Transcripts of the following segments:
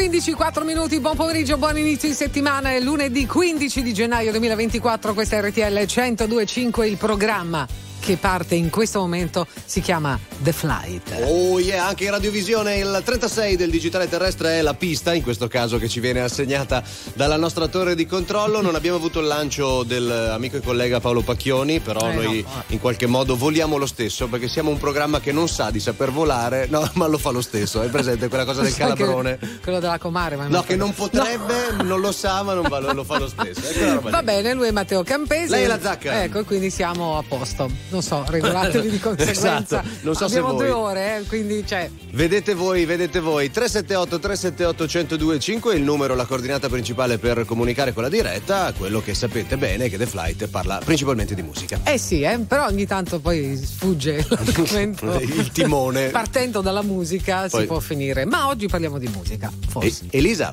15, 4 minuti, buon pomeriggio, buon inizio di settimana, è lunedì 15 di gennaio 2024, questa è RTL 1025, il programma che parte in questo momento si chiama The Flight. Oh yeah, anche in radiovisione il 36 del digitale terrestre è la pista, in questo caso che ci viene assegnata dalla nostra torre di controllo. Non abbiamo avuto il lancio dell'amico e collega Paolo Pacchioni, però eh noi no. in qualche modo voliamo lo stesso perché siamo un programma che non sa di saper volare, no, ma lo fa lo stesso. È presente quella cosa del calabrone? Quello della comare, ma No, che non potrebbe, no. non lo sa, ma non va, lo fa lo stesso. Va bene, lui è Matteo Campesi. Lei è la zacca. Ecco, quindi siamo a posto non so, regolatevi di conseguenza. esatto. Non so Abbiamo se due ore, eh, quindi cioè. Vedete voi, vedete voi. 378 378 1025 il numero, la coordinata principale per comunicare con la diretta, quello che sapete bene che The Flight parla principalmente di musica. Eh sì, eh, però ogni tanto poi sfugge il timone. Partendo dalla musica poi... si può finire, ma oggi parliamo di musica, forse. E- Elisa.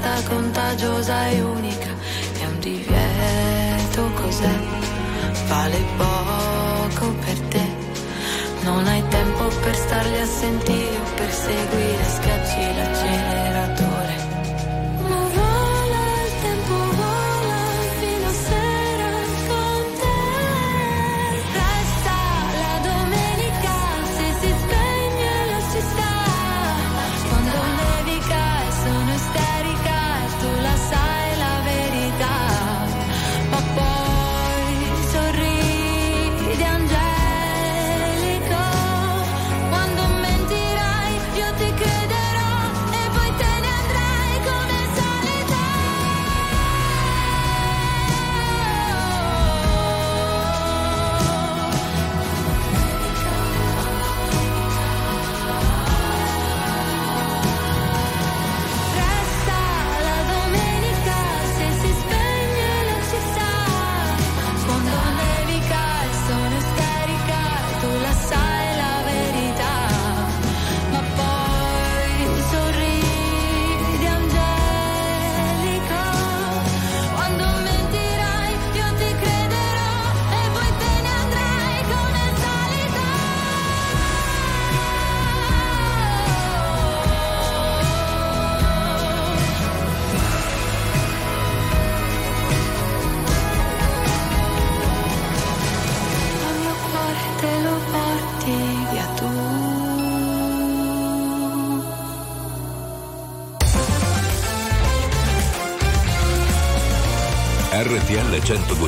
Risata contagiosa e unica. È un divieto, cos'è? Vale poco per te. Non hai tempo per starli a sentire o per seguire, scacci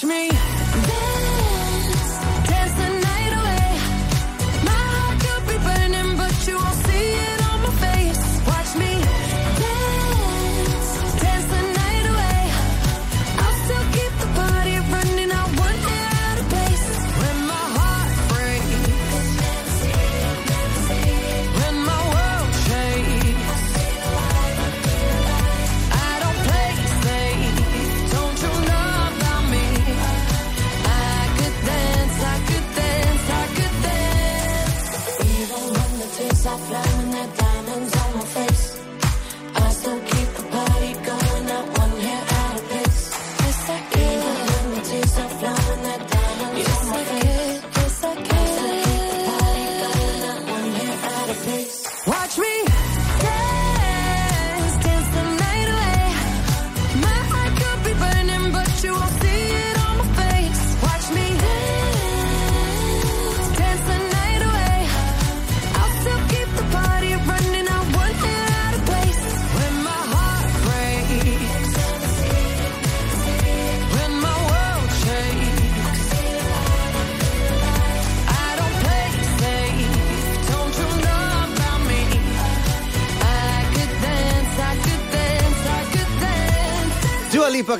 touch me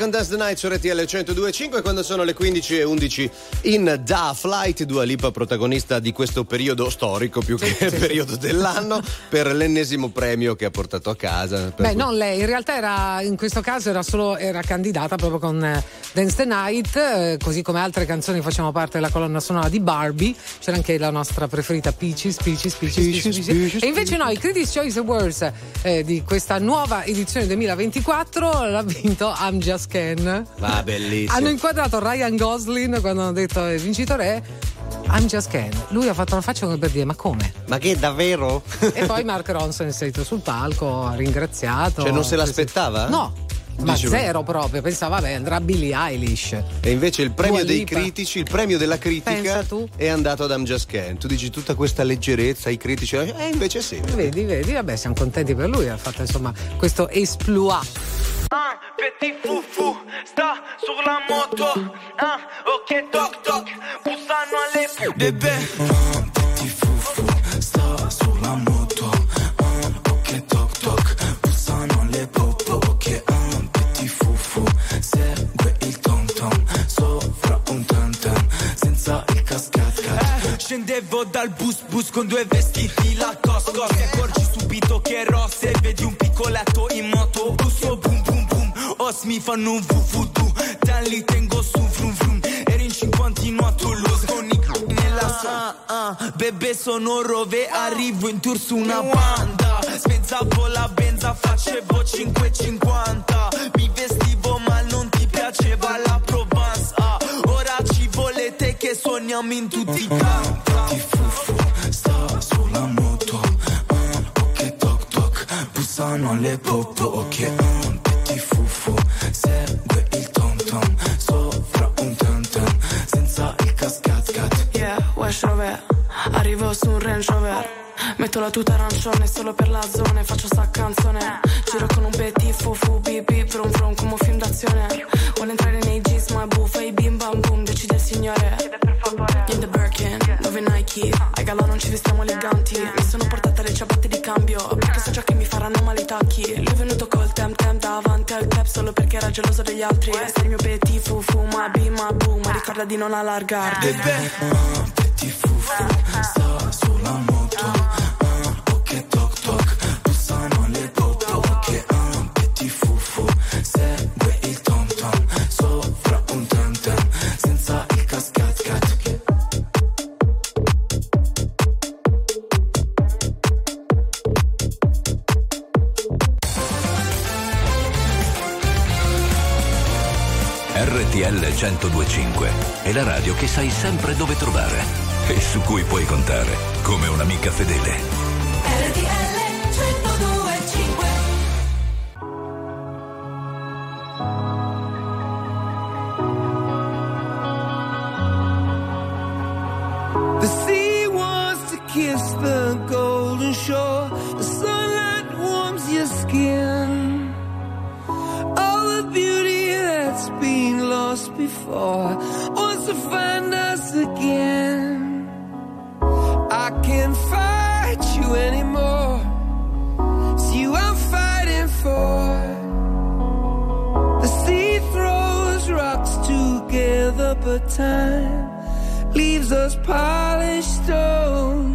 Con Dance the Night su RTL 102.5 quando sono le 15 e 11 in Da Flight Dua Lipa protagonista di questo periodo storico più che periodo dell'anno per l'ennesimo premio che ha portato a casa. Beh cui... non lei in realtà era in questo caso era solo era candidata proprio con eh, Dance the Night eh, così come altre canzoni facciamo parte della colonna sonora di Barbie c'era anche la nostra preferita Peaches Peaches Peaches, Peaches, Peaches, Peaches. E invece no il Critics Choice Awards eh, di questa nuova edizione 2024 l'ha vinto I'm Just Ken. Va bellissimo. Hanno inquadrato Ryan Gosling quando hanno detto il vincitore è I'm just Ken. Lui ha fatto una faccia come per dire: Ma come? Ma che davvero? E poi Mark Ronson è salito sul palco, ha ringraziato. Cioè, non se l'aspettava? No, ma Dicevo. zero proprio, pensava vabbè andrà Billie Eilish. E invece il premio dei critici, il premio della critica è andato ad Amjad Khan. Tu dici tutta questa leggerezza, i critici, e eh, invece sì. Vedi, vedi, vabbè siamo contenti per lui, ha fatto insomma questo esploit. Un petit foufou sta sulla moto, ah, ok toc toc, bussano alle bebè. Un petit foufou sta sulla moto, ah, ok toc toc, bussano alle popo, ok un petit foufou segue il tom tom sopra un tam tam senza il cascat eh, Scendevo dal bus bus con due vestiti la cosco Ti accorgi subito che rosse vedi un piccoletto in moto busso boom boss mi fanno un vuvudu. Da li tengo su frum frum Eri in 50 a Toulouse. Con i nella ah, ah, Bebe sono rove. Arrivo in tour su una banda. Spezzavo la benza Facevo 5,50 Mi vestivo ma non ti piaceva la Provence. Ah, Ora ci volete che suoniamo in tutti i campi Ti fufu sta sulla moto. Ah, Ok toc toc. Bussano le popo Ok ah, West Rover. Arrivo su un Range Rover. Metto la tuta arancione solo per la zona faccio sta canzone. Giro con un petit fufu bip bip vrum vrum come un film d'azione. Vuole entrare nei jeans ma buffa i bim bam boom decide il signore. In the Birkin, dove Nike? Ai gala non ci vestiamo eleganti. Mi sono portata le ciabatte di cambio Perché so già che mi faranno male i tacchi. Lui è venuto col tem tem davanti al cap Solo perché era geloso degli altri. Sei il mio petit fufu ma bim ma boom Ma ricorda di non allargarti fatti moto, ah, ok toc le toto, che un petit fu fu, il tom sopra un tam tam, senza il cascat è la radio che sai sempre dove trovare e su cui puoi contare come un'amica fedele. RTL 1025 The sea wants the golden shore. The sunlight warms your skin. All the beauty that's been lost before wants to find us again. over time leaves us polished stone.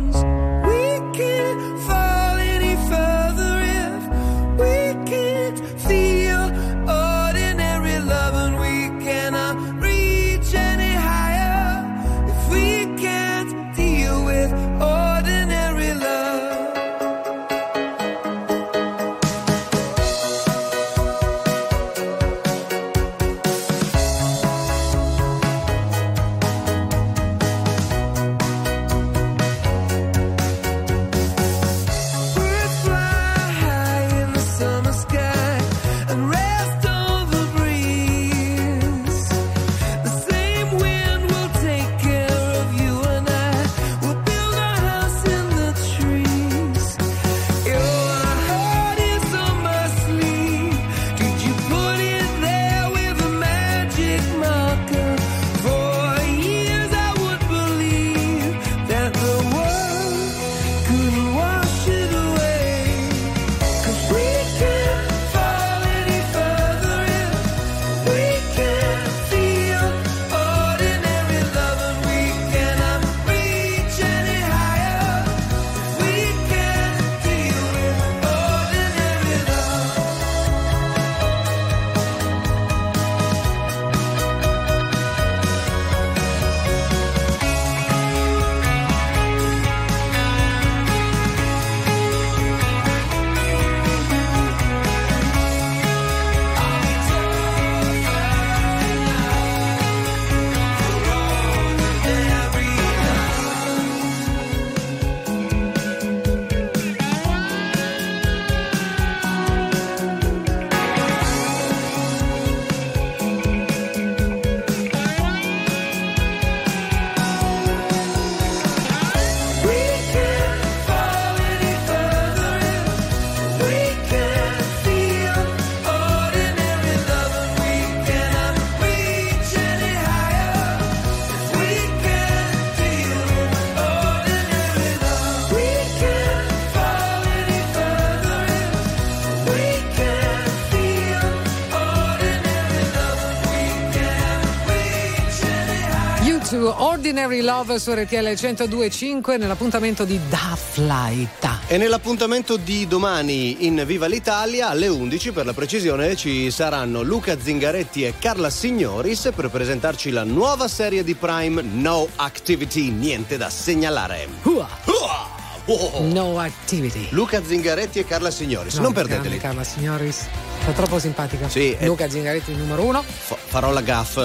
Ordinary Love su RTL 1025 nell'appuntamento di Da Flight. E nell'appuntamento di domani in Viva l'Italia alle 11 per la precisione ci saranno Luca Zingaretti e Carla Signoris per presentarci la nuova serie di Prime No Activity, niente da segnalare. Hua. Uah! Oh! No activity. Luca Zingaretti e Carla Signoris, No, non perdeteli. Carla Signoris, è troppo simpatica. Sì, è- Luca Zingaretti numero uno. Fa- farò la gaff,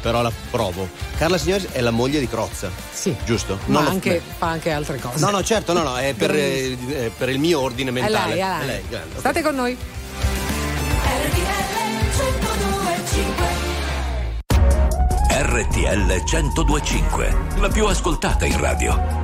però la provo. Carla Signoris è la moglie di Crozza. Sì. Giusto? Ma Non lo- anche, fa anche altre cose. No, no, certo, no, no, è per, eh, per il mio ordine È mentale. lei, è lei. È lei, grande. State con noi. RTL 1025, la più ascoltata in radio.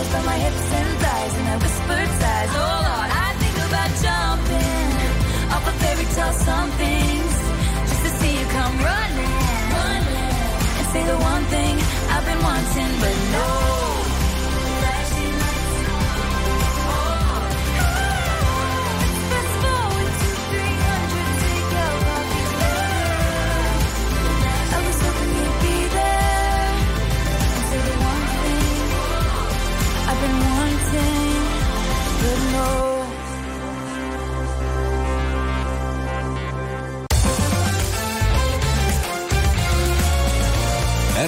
fingers by my hips and thighs, and I whispered sighs. Oh Lord, I think about jumping off a fairy tale somethings just to see you come running, running and say the one thing I've been wanting, but no.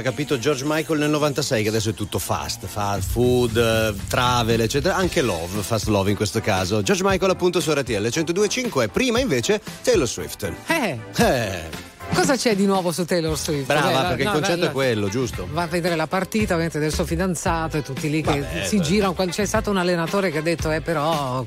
L'aveva capito George Michael nel 96 che adesso è tutto fast, fast food, eh, travel, eccetera, anche love, fast love in questo caso. George Michael appunto su RTL 102.5 prima invece Taylor Swift. Eh, Eh, cosa c'è di nuovo su Taylor Swift? brava, Beh, perché no, il concetto no, è quello, giusto? Va a vedere la partita ovviamente del suo fidanzato e tutti lì che Vabbè, si girano. C'è stato un allenatore che ha detto, eh, però.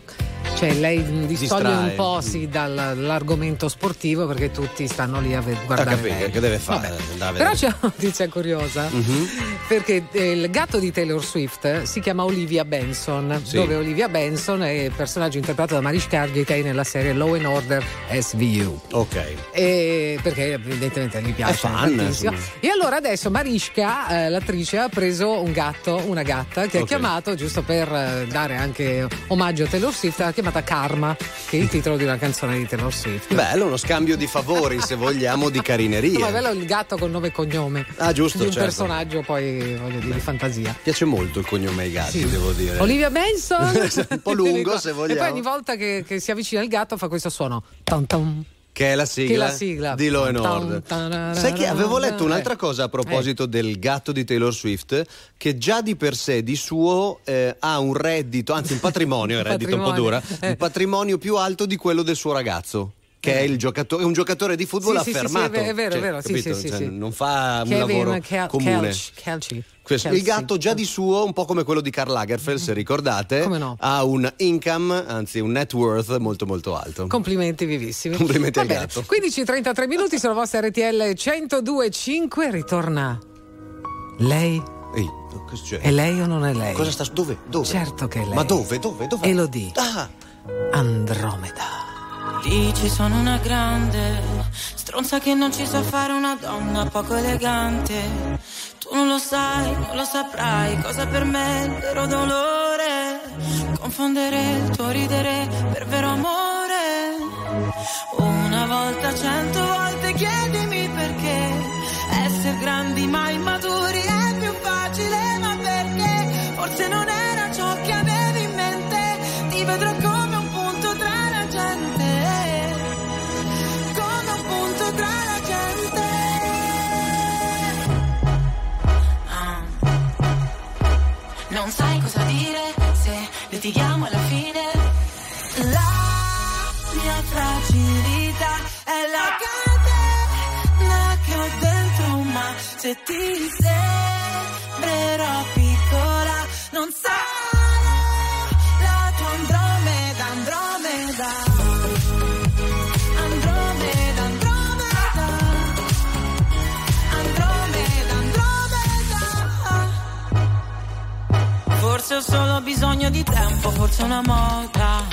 Cioè, lei distoglie un po' sì, dal- dall'argomento sportivo perché tutti stanno lì a guardare. capito, lei. che deve fare? Però c'è una notizia curiosa Mhm. perché eh, il gatto di Taylor Swift si chiama Olivia Benson, Sì. dove Olivia Benson è il personaggio interpretato da Mariska Hargitay nella serie Law and Order SVU. Ok. E perché evidentemente gli piace tantissimo. E allora adesso Mariska, eh, l'attrice, ha preso un gatto, una gatta che ha Ok. chiamato, giusto per eh, dare anche omaggio a Taylor Swift, l'ha chiamata Karma, che è il titolo di una canzone di Taylor Swift. Bello, uno scambio di favori, se vogliamo, di Ma è bello il gatto con nome e cognome. Ah, giusto, Di un certo. personaggio poi, voglio dire, di fantasia. Piace molto il cognome ai gatti, Sì. devo dire. Olivia Benson Un po' lungo, se e vogliamo. poi ogni volta che, che si avvicina il gatto fa questo suono Tom tom. Che è la sigla, Che la sigla. di Law and Order. Sai che avevo letto eh. un'altra cosa a proposito del gatto di Taylor Swift, che già di per sé, di suo, eh, ha un reddito, anzi un patrimonio, Un reddito un po' dura, patrimonio, eh. un patrimonio più alto di quello del suo ragazzo. Che è, il giocatore, è un giocatore di football Sì, sì, sì, sì, affermato. è vero, è Cioè, vero, sì, sì, Cioè. Non fa un Kevin lavoro comune. Kelch- Kelci. Questo- il gatto già di suo, un po' come quello di Karl Lagerfeld, se ricordate, no? ha un income, anzi un net worth molto molto alto. Complimenti vivissimi. Complimenti Va al bene. gatto. 15-33 minuti sulla vostra RTL 1025 ritorna lei Ehi, cosa succede? è lei o non è lei? Cosa sta dove? Dove? Certo che è lei. Ma dove? Dove? Dove? Elodie. Ah, Andromeda. Dici sono una grande stronza che non ci sa fare una donna poco elegante. Tu non lo sai, non lo saprai cosa per me è il vero dolore. Confondere il tuo ridere per vero amore. Una volta, cento volte chiedimi perché essere grandi ma immaturi è più facile, ma perché forse non era ciò che avevi in mente. Ti vedrò come litighiamo alla fine. La mia fragilità è la catena che ho dentro, ma se ti sembrerò piccola, non sarò Forse ho solo bisogno di tempo, forse una moda.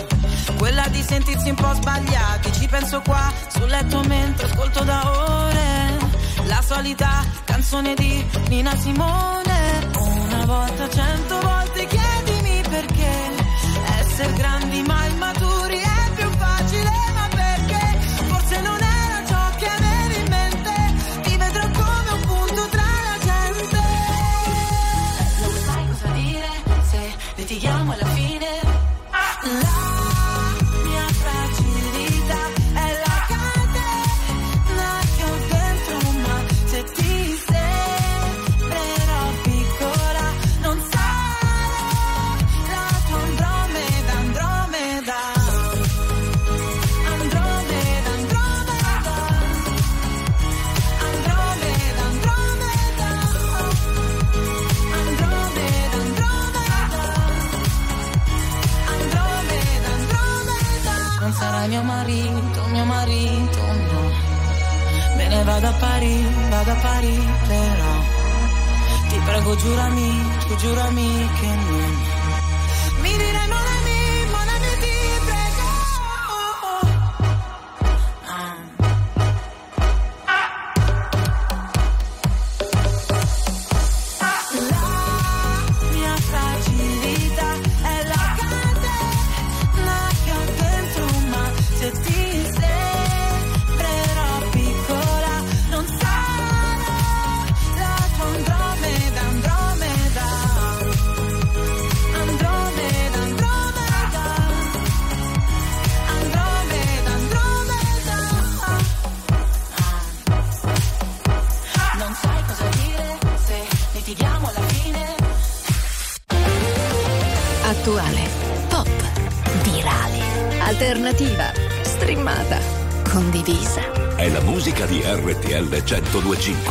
Quella di sentirsi un po' sbagliati. Ci penso qua sul letto mentre ascolto da ore. La solita canzone di Nina Simone. Una volta, cento volte chiedimi perché. Essere grandi ma todo o dia.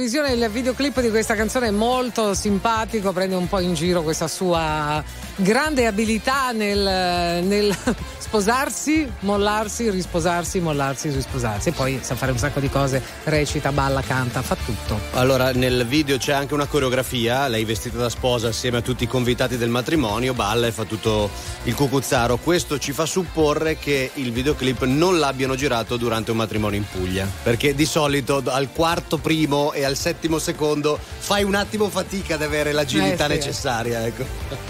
televisione il videoclip di questa canzone è molto simpatico, prende un po' in giro questa sua grande abilità nel, nel sposarsi, mollarsi, risposarsi, mollarsi, risposarsi. E poi sa fare un sacco di cose, recita, balla, canta, fa tutto. Allora, nel video c'è anche una coreografia, lei vestita da sposa assieme a tutti i convitati del matrimonio, balla e fa tutto il cucuzzaro. Questo ci fa supporre che il videoclip non l'abbiano girato durante un matrimonio in Puglia, perché di solito al quarto primo e al settimo secondo fai un attimo fatica ad avere l'agilità eh sì, necessaria, ecco.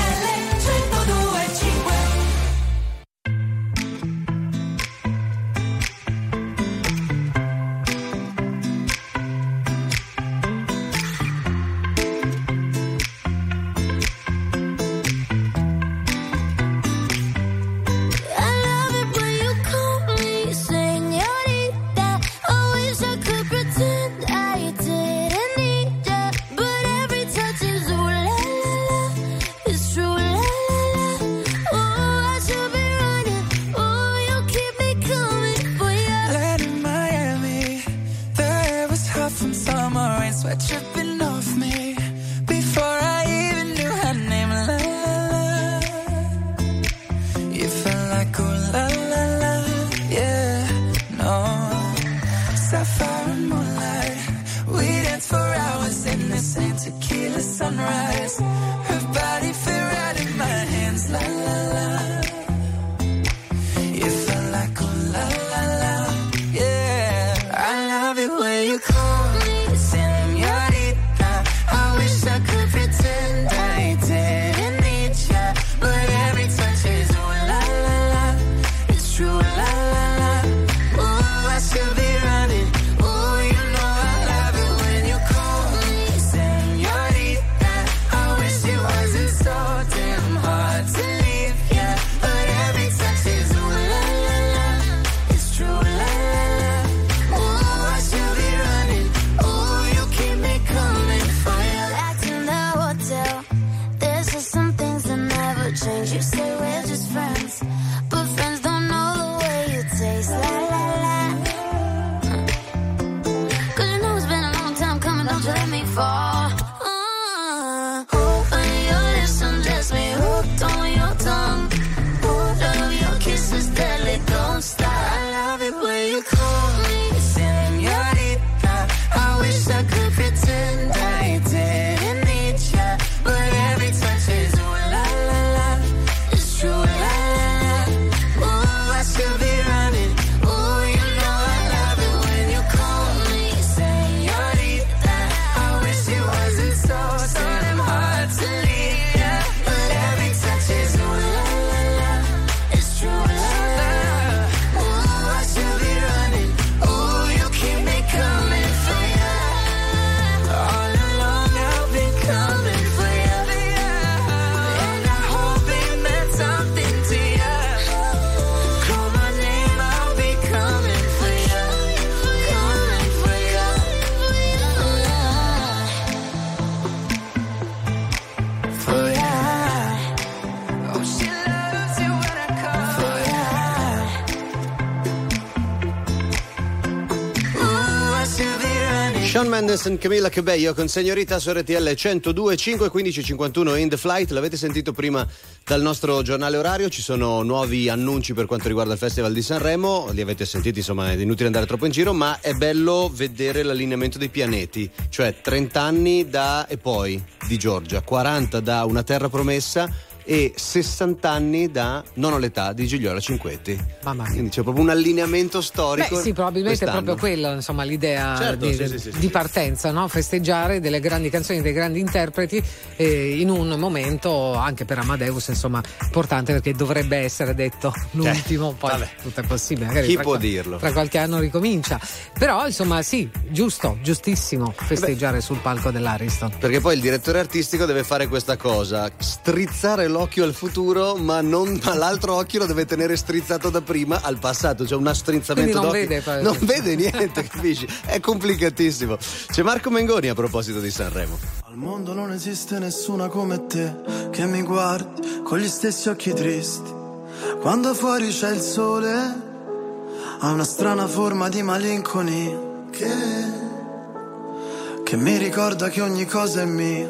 Mendes e Camilla Cabello con Signorita su RTL 102.5 e 15.51 in the flight. L'avete sentito prima dal nostro giornale orario. Ci sono nuovi annunci per quanto riguarda il Festival di Sanremo. Li avete sentiti, insomma, è inutile andare troppo in giro, ma è bello vedere l'allineamento dei pianeti. Cioè 30 anni da e poi di Giorgia, 40 da Una terra promessa e 60 anni da Non ho l'età di Gigliola Cinquetti. Mamma mia. Quindi c'è proprio un allineamento storico. Beh, sì, probabilmente è quest'anno. proprio quello, insomma, l'idea Certo, di, sì, sì, sì, di partenza, no? festeggiare delle grandi canzoni, dei grandi interpreti eh, in un momento anche per Amadeus, insomma, importante perché dovrebbe essere detto l'ultimo, poi Eh, vabbè. tutto è possibile. magari Chi può qual- dirlo? Tra qualche anno ricomincia. Però, insomma, sì, giusto, giustissimo festeggiare sul palco dell'Ariston. Perché poi il direttore artistico deve fare questa cosa: strizzare l'occhio al futuro, ma, non, ma l'altro occhio lo deve tenere strizzato da prima al passato. C'è un Quindi strizzamento non d'occhio. vede poi. Non vede niente, capisci? È complicatissimo. C'è Marco Mengoni a proposito di Sanremo. Al mondo non esiste nessuna come te che mi guardi con gli stessi occhi tristi. Quando fuori c'è il sole, ha una strana forma di malinconia che, che mi ricorda che ogni cosa è mia,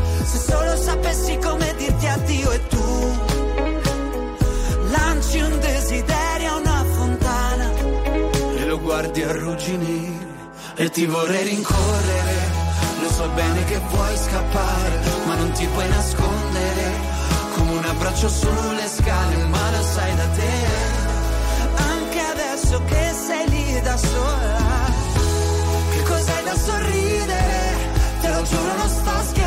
Arrugginire e ti vorrei rincorrere. Lo so bene che vuoi scappare, ma non ti puoi nascondere. Come un abbraccio sulle scale, ma lo sai da te. Anche adesso che sei lì da sola, Che cos'hai da sorridere? Te lo giuro, non sto scherzando.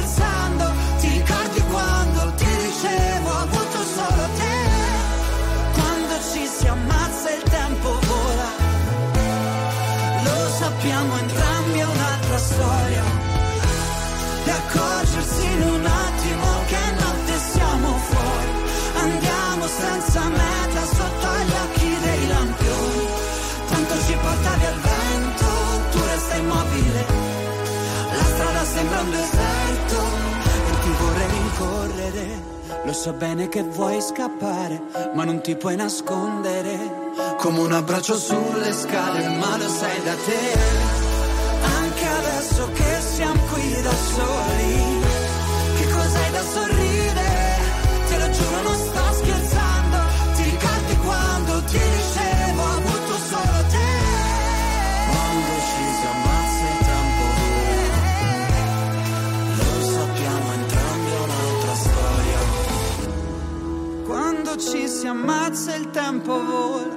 Un deserto. E ti vorrei rincorrere. Lo so bene che vuoi scappare, ma non ti puoi nascondere. Come un abbraccio sulle scale, ma lo sai da te. Anche adesso che siamo qui da soli, Quando ci si ammazza il tempo vola.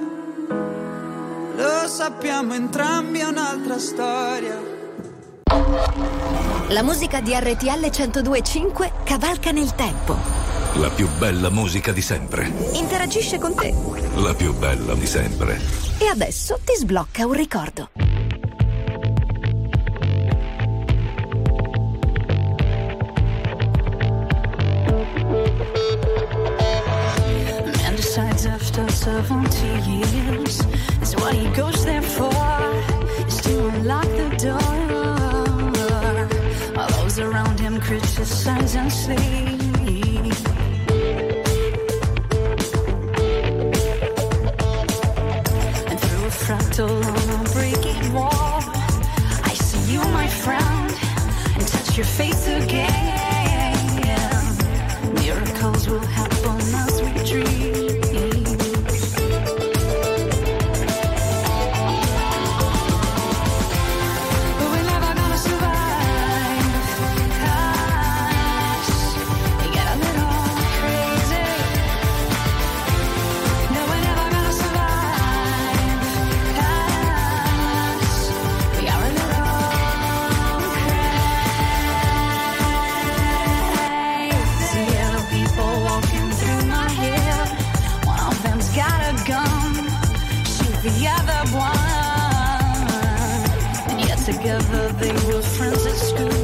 Lo sappiamo entrambi, è un'altra storia. La musica di RTL 1025 cavalca nel tempo. La più bella musica di sempre. Interagisce con te. La più bella di sempre. E adesso ti sblocca un ricordo. After 70 years is what he goes there for is to unlock the door. While those around him criticize and sleep. And through a fractal on a breaking wall, I see you, my friend, and touch your face again. Miracles will happen as we dream. Together they were friends at school.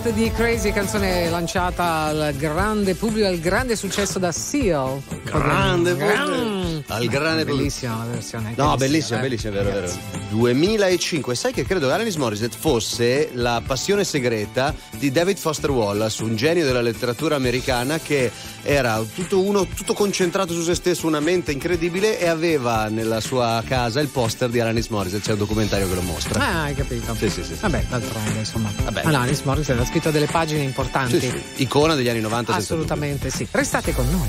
Morissette di Crazy, canzone lanciata al grande pubblico, al grande successo da Seal. Grande Gran- pubblico. Al grande. Bellissima la versione. No, bellissima, bellissima, eh. bellissima, vero, vero. 2005. Sai che credo che Alanis Morissette fosse la passione segreta di David Foster Wallace, un genio della letteratura americana che era tutto uno, tutto concentrato su se stesso, una mente incredibile e aveva nella sua casa il poster di Alanis Morissette. C'è un documentario che lo mostra. Ah, hai capito. Sì, sì, sì. sì. Vabbè, d'altronde, insomma. Vabbè. Alanis Morissette ha scritto delle pagine importanti. Sì, sì. Icona degli anni 90 senza dubbio. Assolutamente sì. Restate con noi.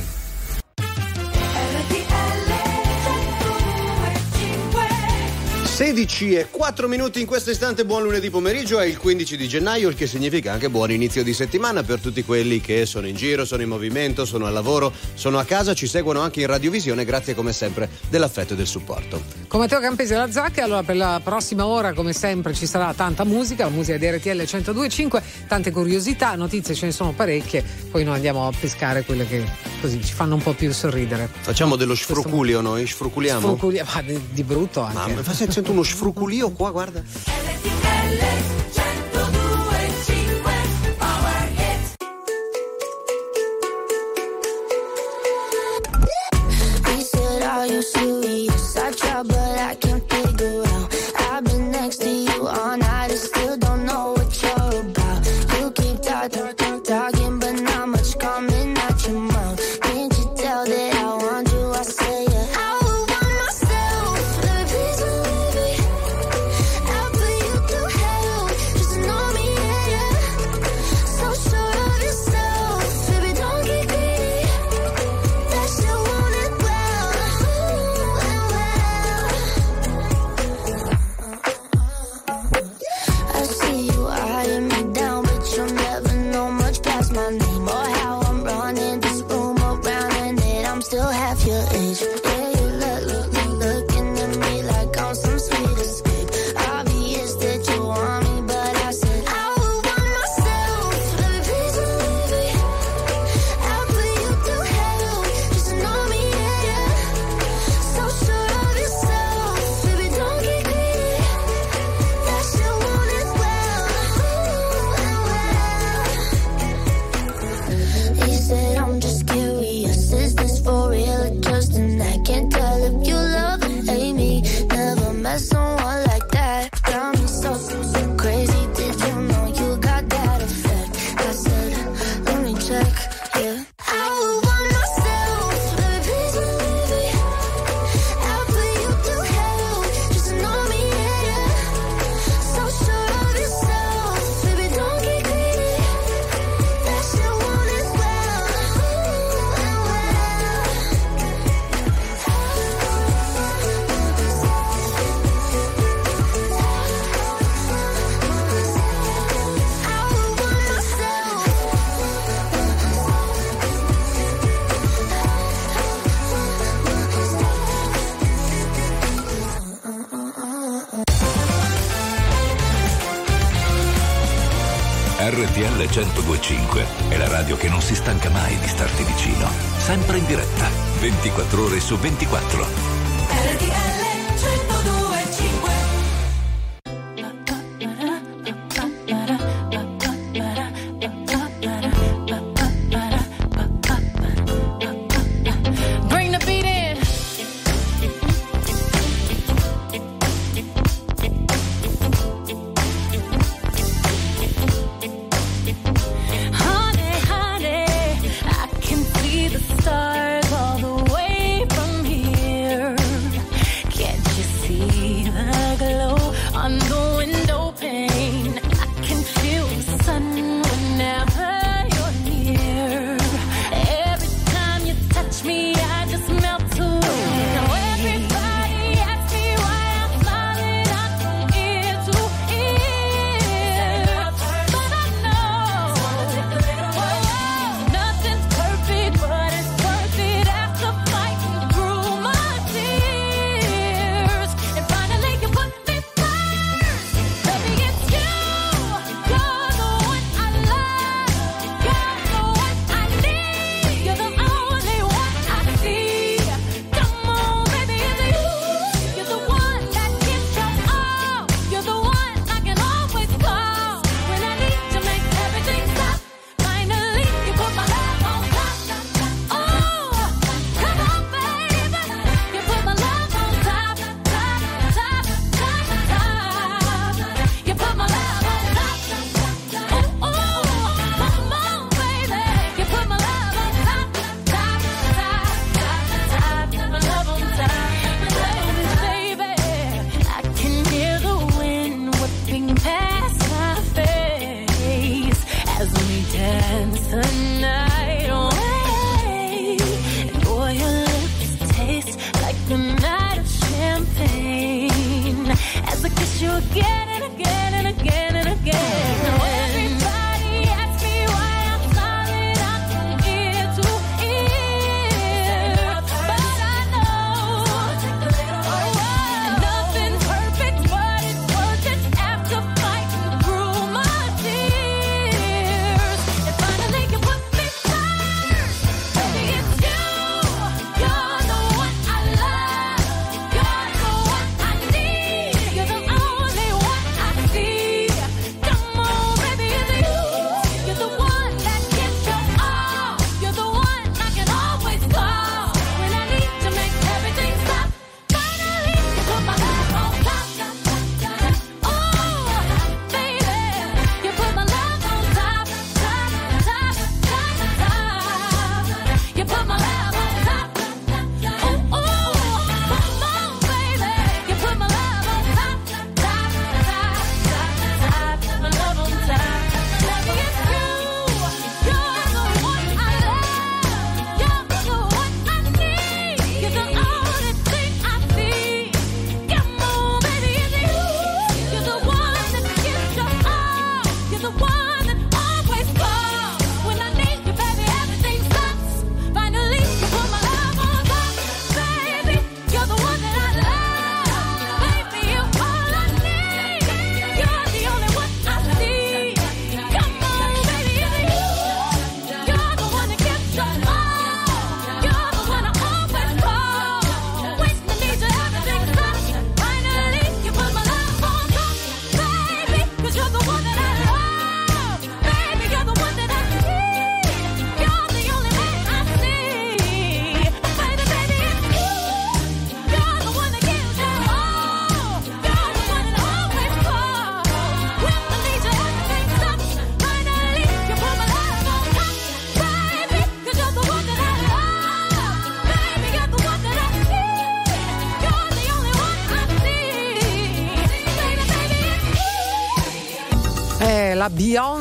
16 e 4 minuti in questo istante, buon lunedì pomeriggio, è il 15 di gennaio, il che significa anche buon inizio di settimana per tutti quelli che sono in giro, sono in movimento, sono al lavoro, sono a casa, ci seguono anche in radiovisione, grazie come sempre dell'affetto e del supporto. Con Matteo Campesi e la Zacca, allora per la prossima ora, come sempre, ci sarà tanta musica, la musica di RTL 102.5, tante curiosità, notizie ce ne sono parecchie, poi noi andiamo a pescare quelle che così ci fanno un po' più sorridere. Facciamo dello sfruculio noi, sfruculiamo? Sfruculi- ma di, di brutto anche. Mamma, fa- sento uno sfruculio qua, guarda. Bring the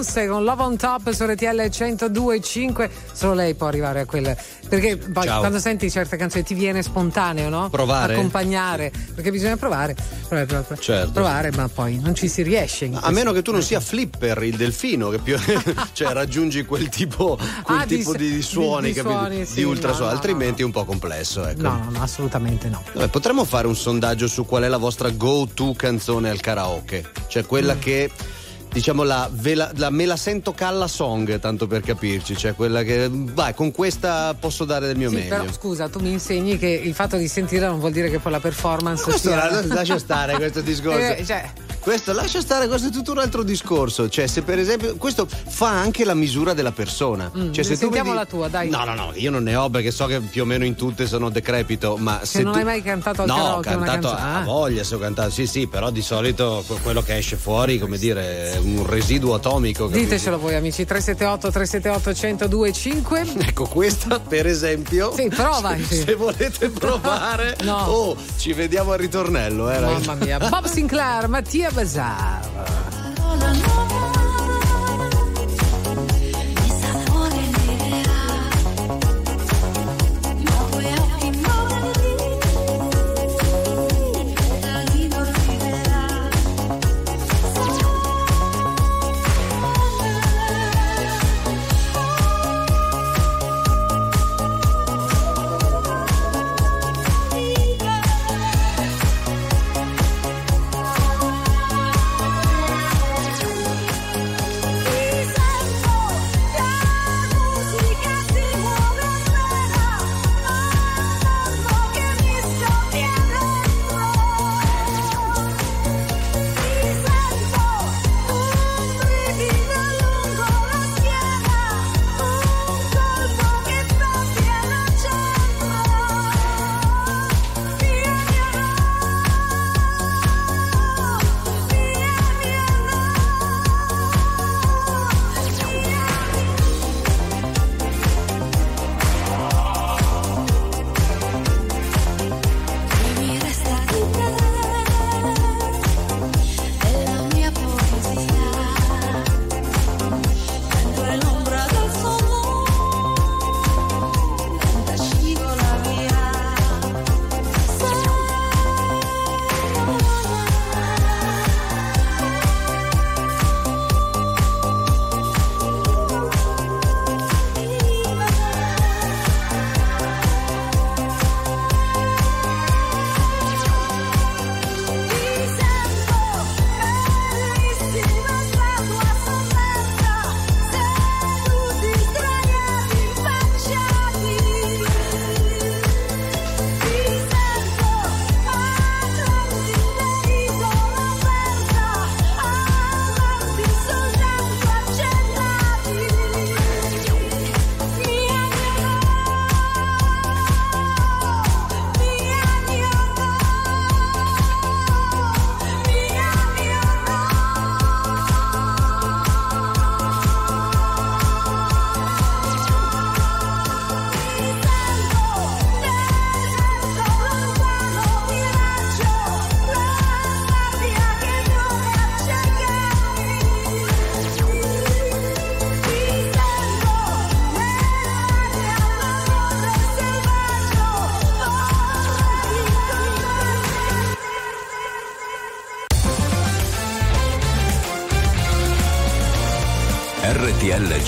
Beyoncé con Love on Top su RTL 102.5 solo lei può arrivare a quel perché poi quando senti certe canzoni ti viene spontaneo no? Provare? accompagnare perché bisogna provare provare, provare, Certo. provare, ma poi non ci si riesce A questo- meno che tu non sia Flipper, il delfino, che più cioè raggiungi quel tipo, quel Ah, di tipo di, di suoni, di- di suoni, di sì, ultrasuoni, no, no, altrimenti è un po' complesso. Ecco. no no no assolutamente no Vabbè, potremmo fare un sondaggio su qual è la vostra go-to canzone al karaoke, cioè quella Mm. che diciamo la, ve la, me la sento calla song, tanto per capirci, cioè quella che vai con questa posso dare del mio Sì, meglio. però scusa, tu mi insegni che il fatto di sentirla non vuol dire che poi la performance Questo sia... la- lascia stare questo discorso. Eh, cioè, Questo lascia stare, questo è tutto un altro discorso. Cioè, se per esempio, questo fa anche la misura della persona. Mm, cioè, se tu sentiamo vedi- la tua, dai. No, no, no, io non ne ho perché so che più o meno in tutte sono decrepito. Ma se non tu... hai mai cantato al no, karaoke ho una cantato canzone? a Ah. voglia se ho cantato, sì, sì, però di solito que- quello che esce fuori, come dire, è un residuo atomico. capito? ditecelo voi amici 378 378 1025 Ecco, questa per esempio. Sì, prova. Se, se volete provare, No. oh, ci vediamo al ritornello, eh, ragazzi. Mamma mia, Bob Sinclair, Mattia Bazar. RTL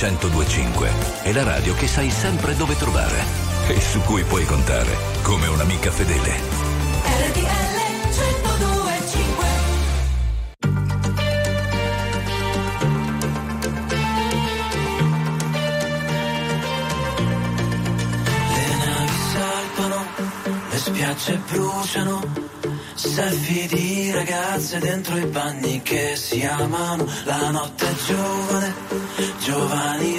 1025 è la radio che sai sempre dove trovare e su cui puoi contare come un'amica fedele. RTL 1025 Le navi salpano, le spiagge bruciano. Selfie di ragazze dentro i bagni che si amano. La notte è giovane, giovani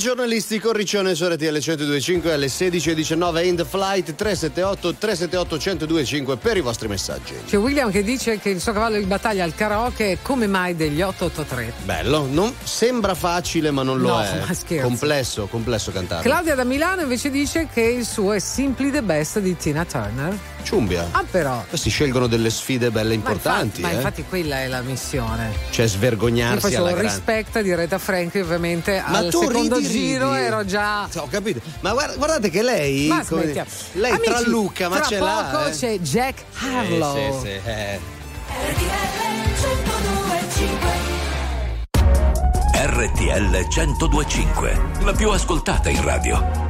EO The Giornalistico Riccione su RTL 1025 alle 16.19 in the flight 378 378 1025 per i vostri messaggi. C'è William che dice che il suo cavallo di battaglia al karaoke è come mai degli 883. Bello, non, sembra facile ma non lo No, è. ma scherzi. Complesso, complesso cantare. Claudia da Milano invece dice che il suo è Simply the Best di Tina Turner. Ciumbia. Ah, però. Questi scelgono delle sfide belle Ma importanti. infatti, ma eh. infatti quella è la missione. Cioè Io svergognarsi facevo alla grande. rispetto di Reta Franchi, ovviamente Ma al tu secondo ridi, giro ridi. ero già. Ho capito. Ma guarda- guardate che lei. Ma come- lei Amici, tra Luca, ma tra ce poco l'ha. eh. c'è Jack Harlow. Eh, sì, sì, eh. RTL 1025, la più ascoltata in radio.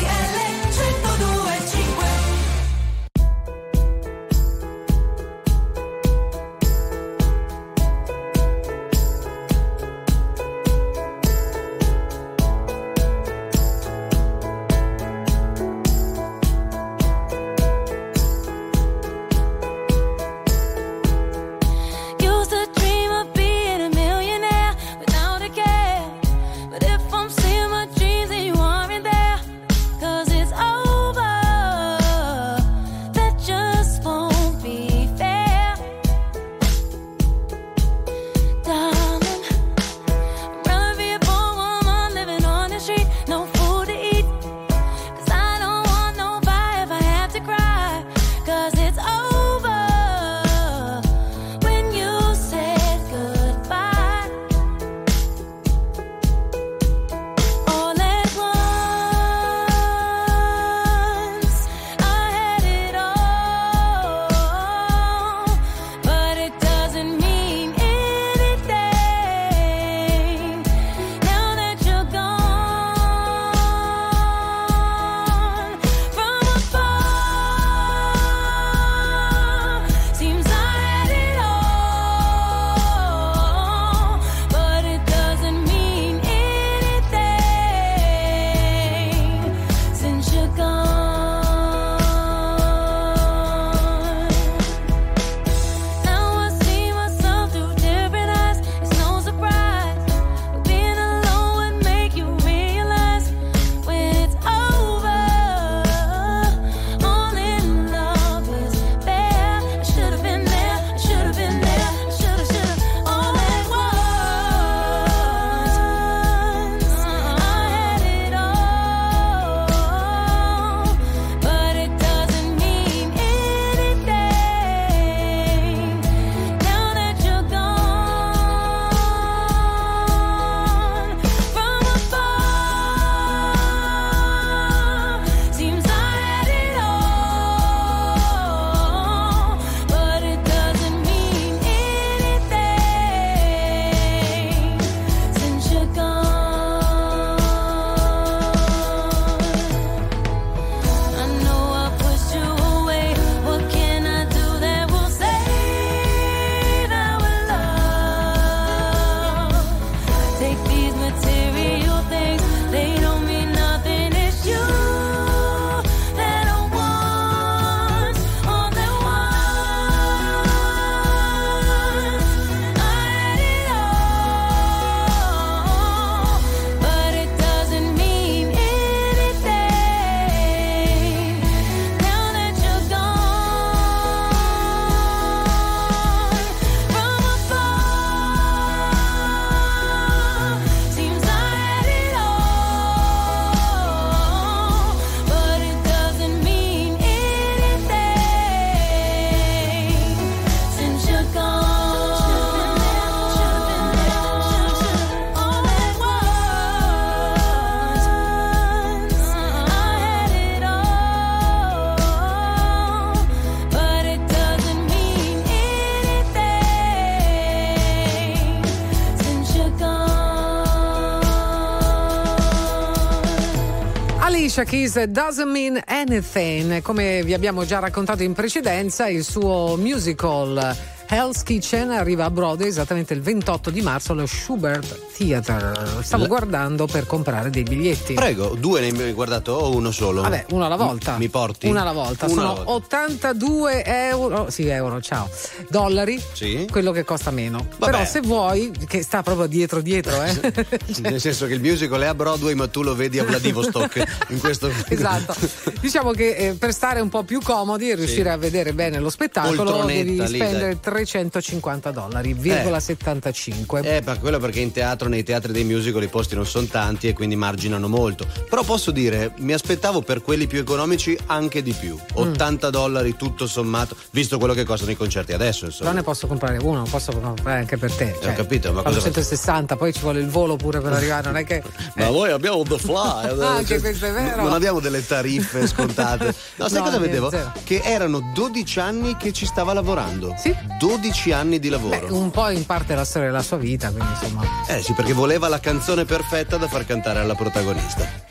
Alicia Keys Doesn't Mean Anything, come vi abbiamo già raccontato in precedenza, il suo musical Hell's Kitchen arriva a Broadway esattamente il 28 di marzo allo Schubert Theater. Stavo L- guardando per comprare dei biglietti. Prego, due ne hai guardato o uno solo? Vabbè, uno alla volta. M- mi porti? Una alla volta. Uno Sono alla volta. 82 euro, sì, euro, ciao, dollari. Sì. Quello che costa meno. Vabbè. Però se vuoi, che sta proprio dietro dietro, eh. Nel senso che il musical è a Broadway, ma tu lo vedi a Vladivostok. in questo... esatto. Diciamo che eh, per stare un po' più comodi e riuscire sì. a vedere bene lo spettacolo, Oltronetta, devi spendere 3 950 dollari, virgola eh. 75. Eh, per quello perché in teatro, nei teatri dei musical i posti non sono tanti e quindi marginano molto. Però posso dire, mi aspettavo per quelli più economici anche di più. 80 mm. dollari tutto sommato, visto quello che costano i concerti adesso, insomma. Non ne posso comprare uno, posso comprare eh, anche per te. Eh, cioè, Ho capito, ma cosa 160, poi ci vuole il volo pure per arrivare, non è che Ma eh. noi abbiamo the fly. no, anche cioè, questo è vero. Non abbiamo delle tariffe scontate. No, sai no, cosa vedevo? Zero. Che erano 12 anni che ci stava lavorando. Sì. 12 anni di lavoro. Beh, un po' in parte la storia della sua vita, quindi insomma. Eh sì, perché voleva la canzone perfetta da far cantare alla protagonista.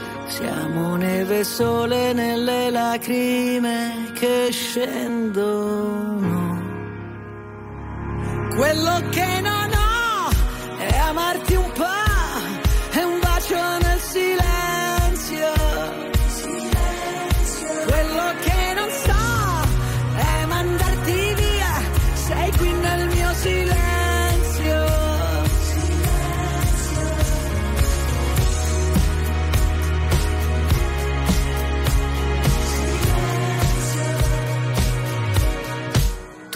Siamo neve e sole nelle lacrime che scendono. Quello che non ho è amarti un po',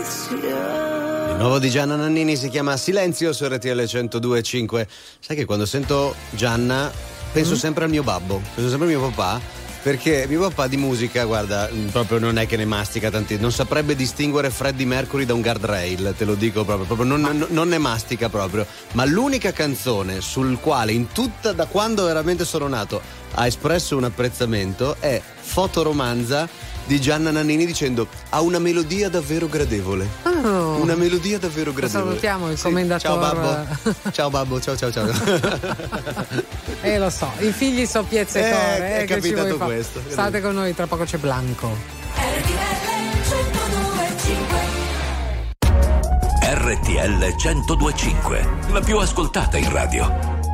Il nuovo di Gianna Nannini si chiama Silenzio su RTL 102.5. Sai che quando sento Gianna penso sempre al mio babbo, penso sempre al mio papà. Perché mio papà di musica, guarda, mh, proprio non è che ne mastica tanti, non saprebbe distinguere Freddie Mercury da un guardrail, te lo dico proprio, proprio non, non- non ne mastica proprio. Ma l'unica canzone sul quale in tutta, da quando veramente sono nato, ha espresso un apprezzamento è Fotoromanza di Gianna Nannini dicendo ha una melodia davvero gradevole. Oh. Una melodia davvero Lo gradevole. salutiamo il Sì. commendatore. Ciao babbo. ciao babbo, ciao ciao ciao. Eh lo so, i figli sono piezzecore. Eh, è eh, ci capitato questo. State con noi, tra poco c'è Blanco. RTL 1025, la più ascoltata in radio.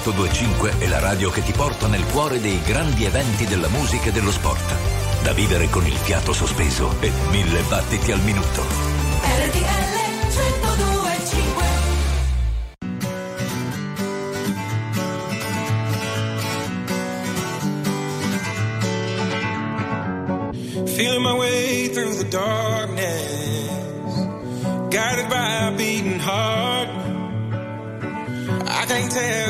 102.5 è la radio che ti porta nel cuore dei grandi eventi della musica e dello sport. Da vivere con il fiato sospeso e mille battiti al minuto. RTL 102.5 Feeling my way through the darkness Guided by a beating heart I can't tell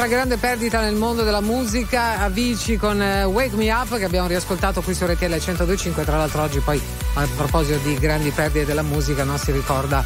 Un'altra grande perdita nel mondo della musica, Avicii con eh, Wake Me Up che abbiamo riascoltato qui su RTL 102.5, tra l'altro oggi poi a proposito di grandi perdite della musica no, si ricorda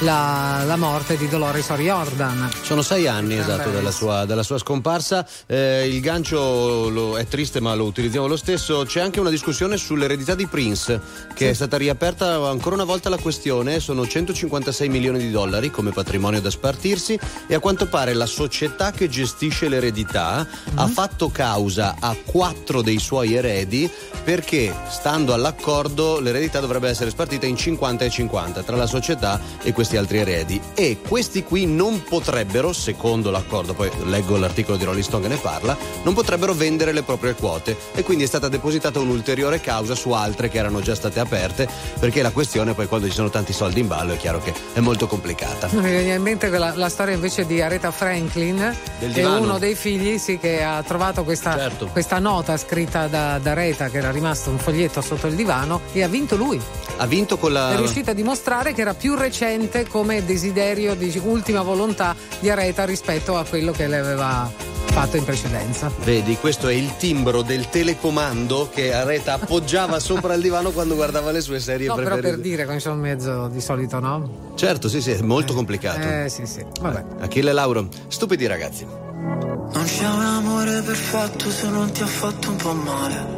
la, la morte di Dolores O'Riordan. Sono sei anni Eh, esatto della sua, della sua scomparsa. Eh, il gancio lo- è triste, ma lo utilizziamo lo stesso. C'è anche una discussione sull'eredità di Prince, che è stata riaperta ancora una volta la questione. Sono 156 milioni di dollari come patrimonio da spartirsi e a quanto pare la società che gestisce l'eredità ha fatto causa a quattro dei suoi eredi perché, stando all'accordo, l'eredità dovrebbe essere spartita in 50 e 50 tra la società e questi altri eredi. E questi qui non potrebbero, secondo l'accordo, poi leggo l'articolo di Rolling Stone che ne parla, non potrebbero vendere le proprie quote. E quindi è stata depositata un'ulteriore causa su altre che erano già state aperte, perché la questione poi quando ci sono tanti soldi in ballo è chiaro che è molto complicata. Mi viene in mente la, la storia invece di Aretha Franklin, che è uno dei figli sì, che ha trovato questa, Certo. questa nota scritta da, da Aretha, che era rimasto un foglietto sotto il divano, e ha vinto lui. Ha vinto con la. È riuscito a dimostrare che era più recente come desiderio di ultima volontà di Aretha rispetto a quello che le aveva fatto in precedenza. Vedi, questo è il timbro del telecomando che Areta appoggiava sopra il divano quando guardava le sue serie No, però preferite. per dire come sono in mezzo di solito, no? Certo, sì, sì, è molto complicato. Eh sì, sì. Vabbè. Achille Lauro, stupidi ragazzi. Non c'è un amore perfetto se non ti ha fatto un po' male.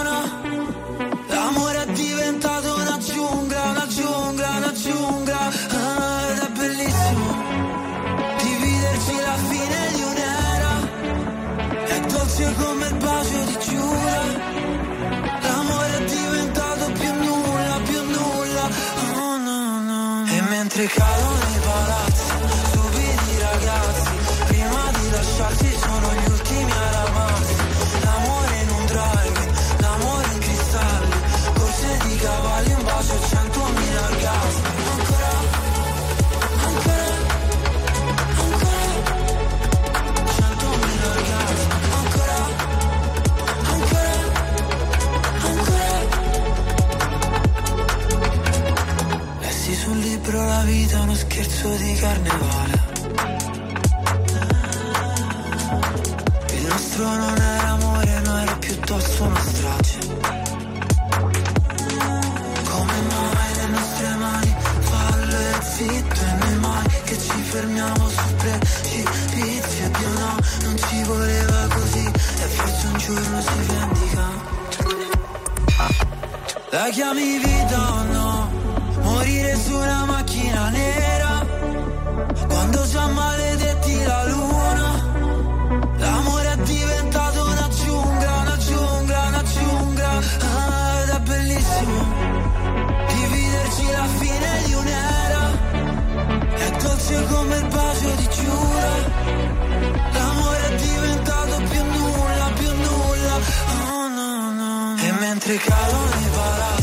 la vita è uno scherzo di carnevale. Il nostro non era amore ma era piuttosto una strage. Come mai le nostre mani fallo e zitto e noi mai che ci fermiamo sul precipizio Dio no, non ci voleva così e forse un giorno si vendica. La chiami vita no? Su una macchina nera Quando già maledetti la luna L'amore è diventato una giungla, una giungla, una giungla. Ah, Ed è bellissimo Dividerci la fine di un'era È dolce come il bacio di Giura. L'amore è diventato più nulla, più nulla. Oh no no E mentre cadono i palazzi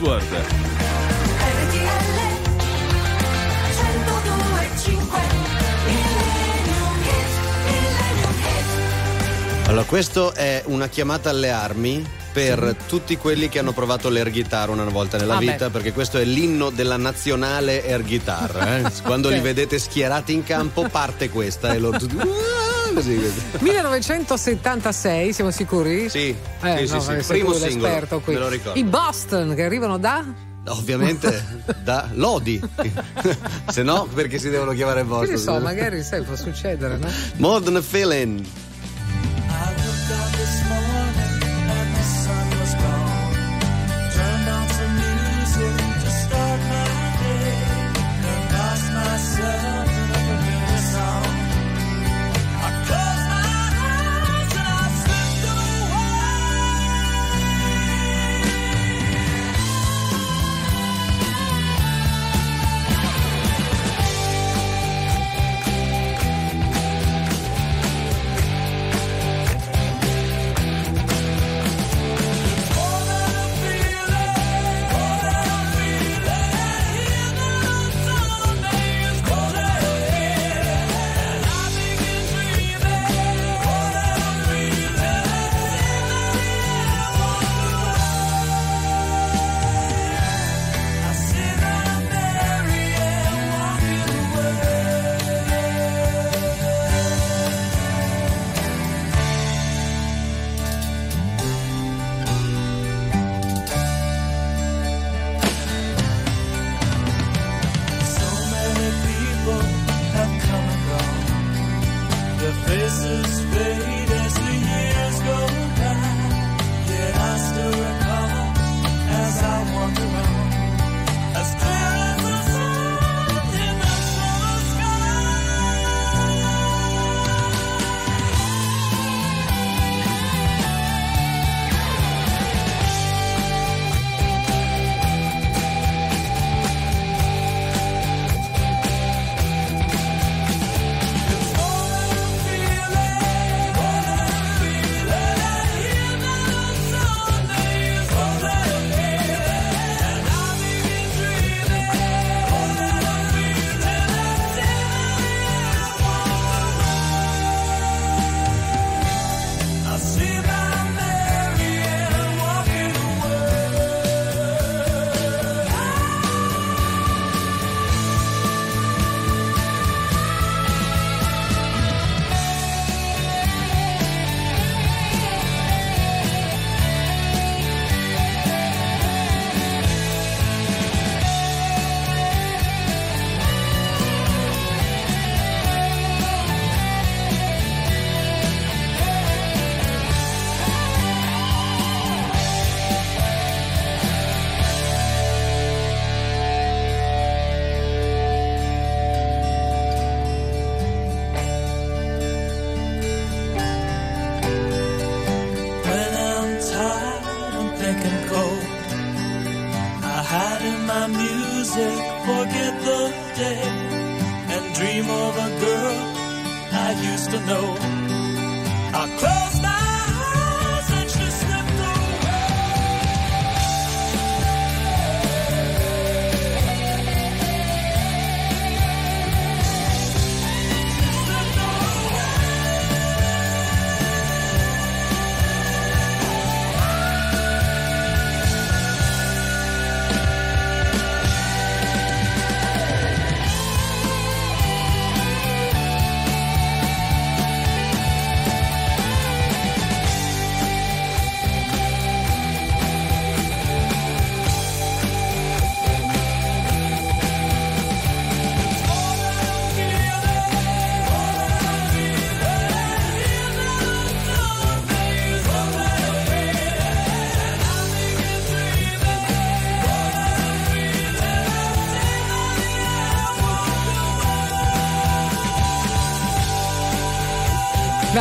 Password. RTL 1025 Millennium Hit, Millennium Hit. Allora, questo è una chiamata alle armi per tutti quelli che hanno provato l'air guitar una volta nella Vabbè. vita, perché questo è l'inno della nazionale air guitar. eh. Quando li Ok. vedete schierati in campo, parte questa e loro tutti. Così. 1976, siamo sicuri? Sì, Eh, sì, sì, no, sì. sei Primo singolo, qui. me lo ricordo. I Boston che arrivano da Ovviamente da Lodi, se no perché si devono chiamare Che Boston. ne so, magari sai, può succedere, no? Modern Feeling.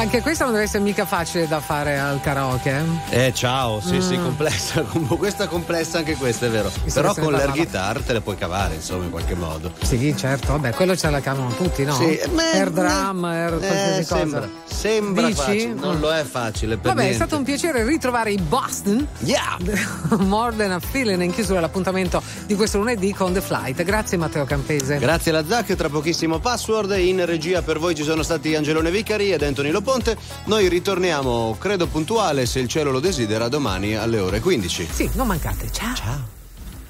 Anche questa non deve essere mica facile da fare al karaoke. eh? Eh, ciao, sì, sì, Mm. complessa. Questa è complessa, anche questa è vero. Visto Però con l'air guitar te le puoi cavare, insomma, in qualche modo. Sì, certo, vabbè, quello ce la cavano tutti, no? Sì, ma- air drum, air qualsiasi Eh, cosa. sembra, sembra Dici? facile, non lo è facile per Vabbè, è niente. stato un piacere ritrovare i Boston. Yeah! More than a feeling in chiusura l'appuntamento di questo lunedì con The Flight. Grazie Matteo Campese. Grazie alla Zac, tra pochissimo password. In regia per voi ci sono stati Angelone Vicari ed Anthony Loponte. Noi ritorniamo, credo puntuale, se il cielo lo desidera, domani alle ore 15. Sì, non mancate. Ciao. Ciao.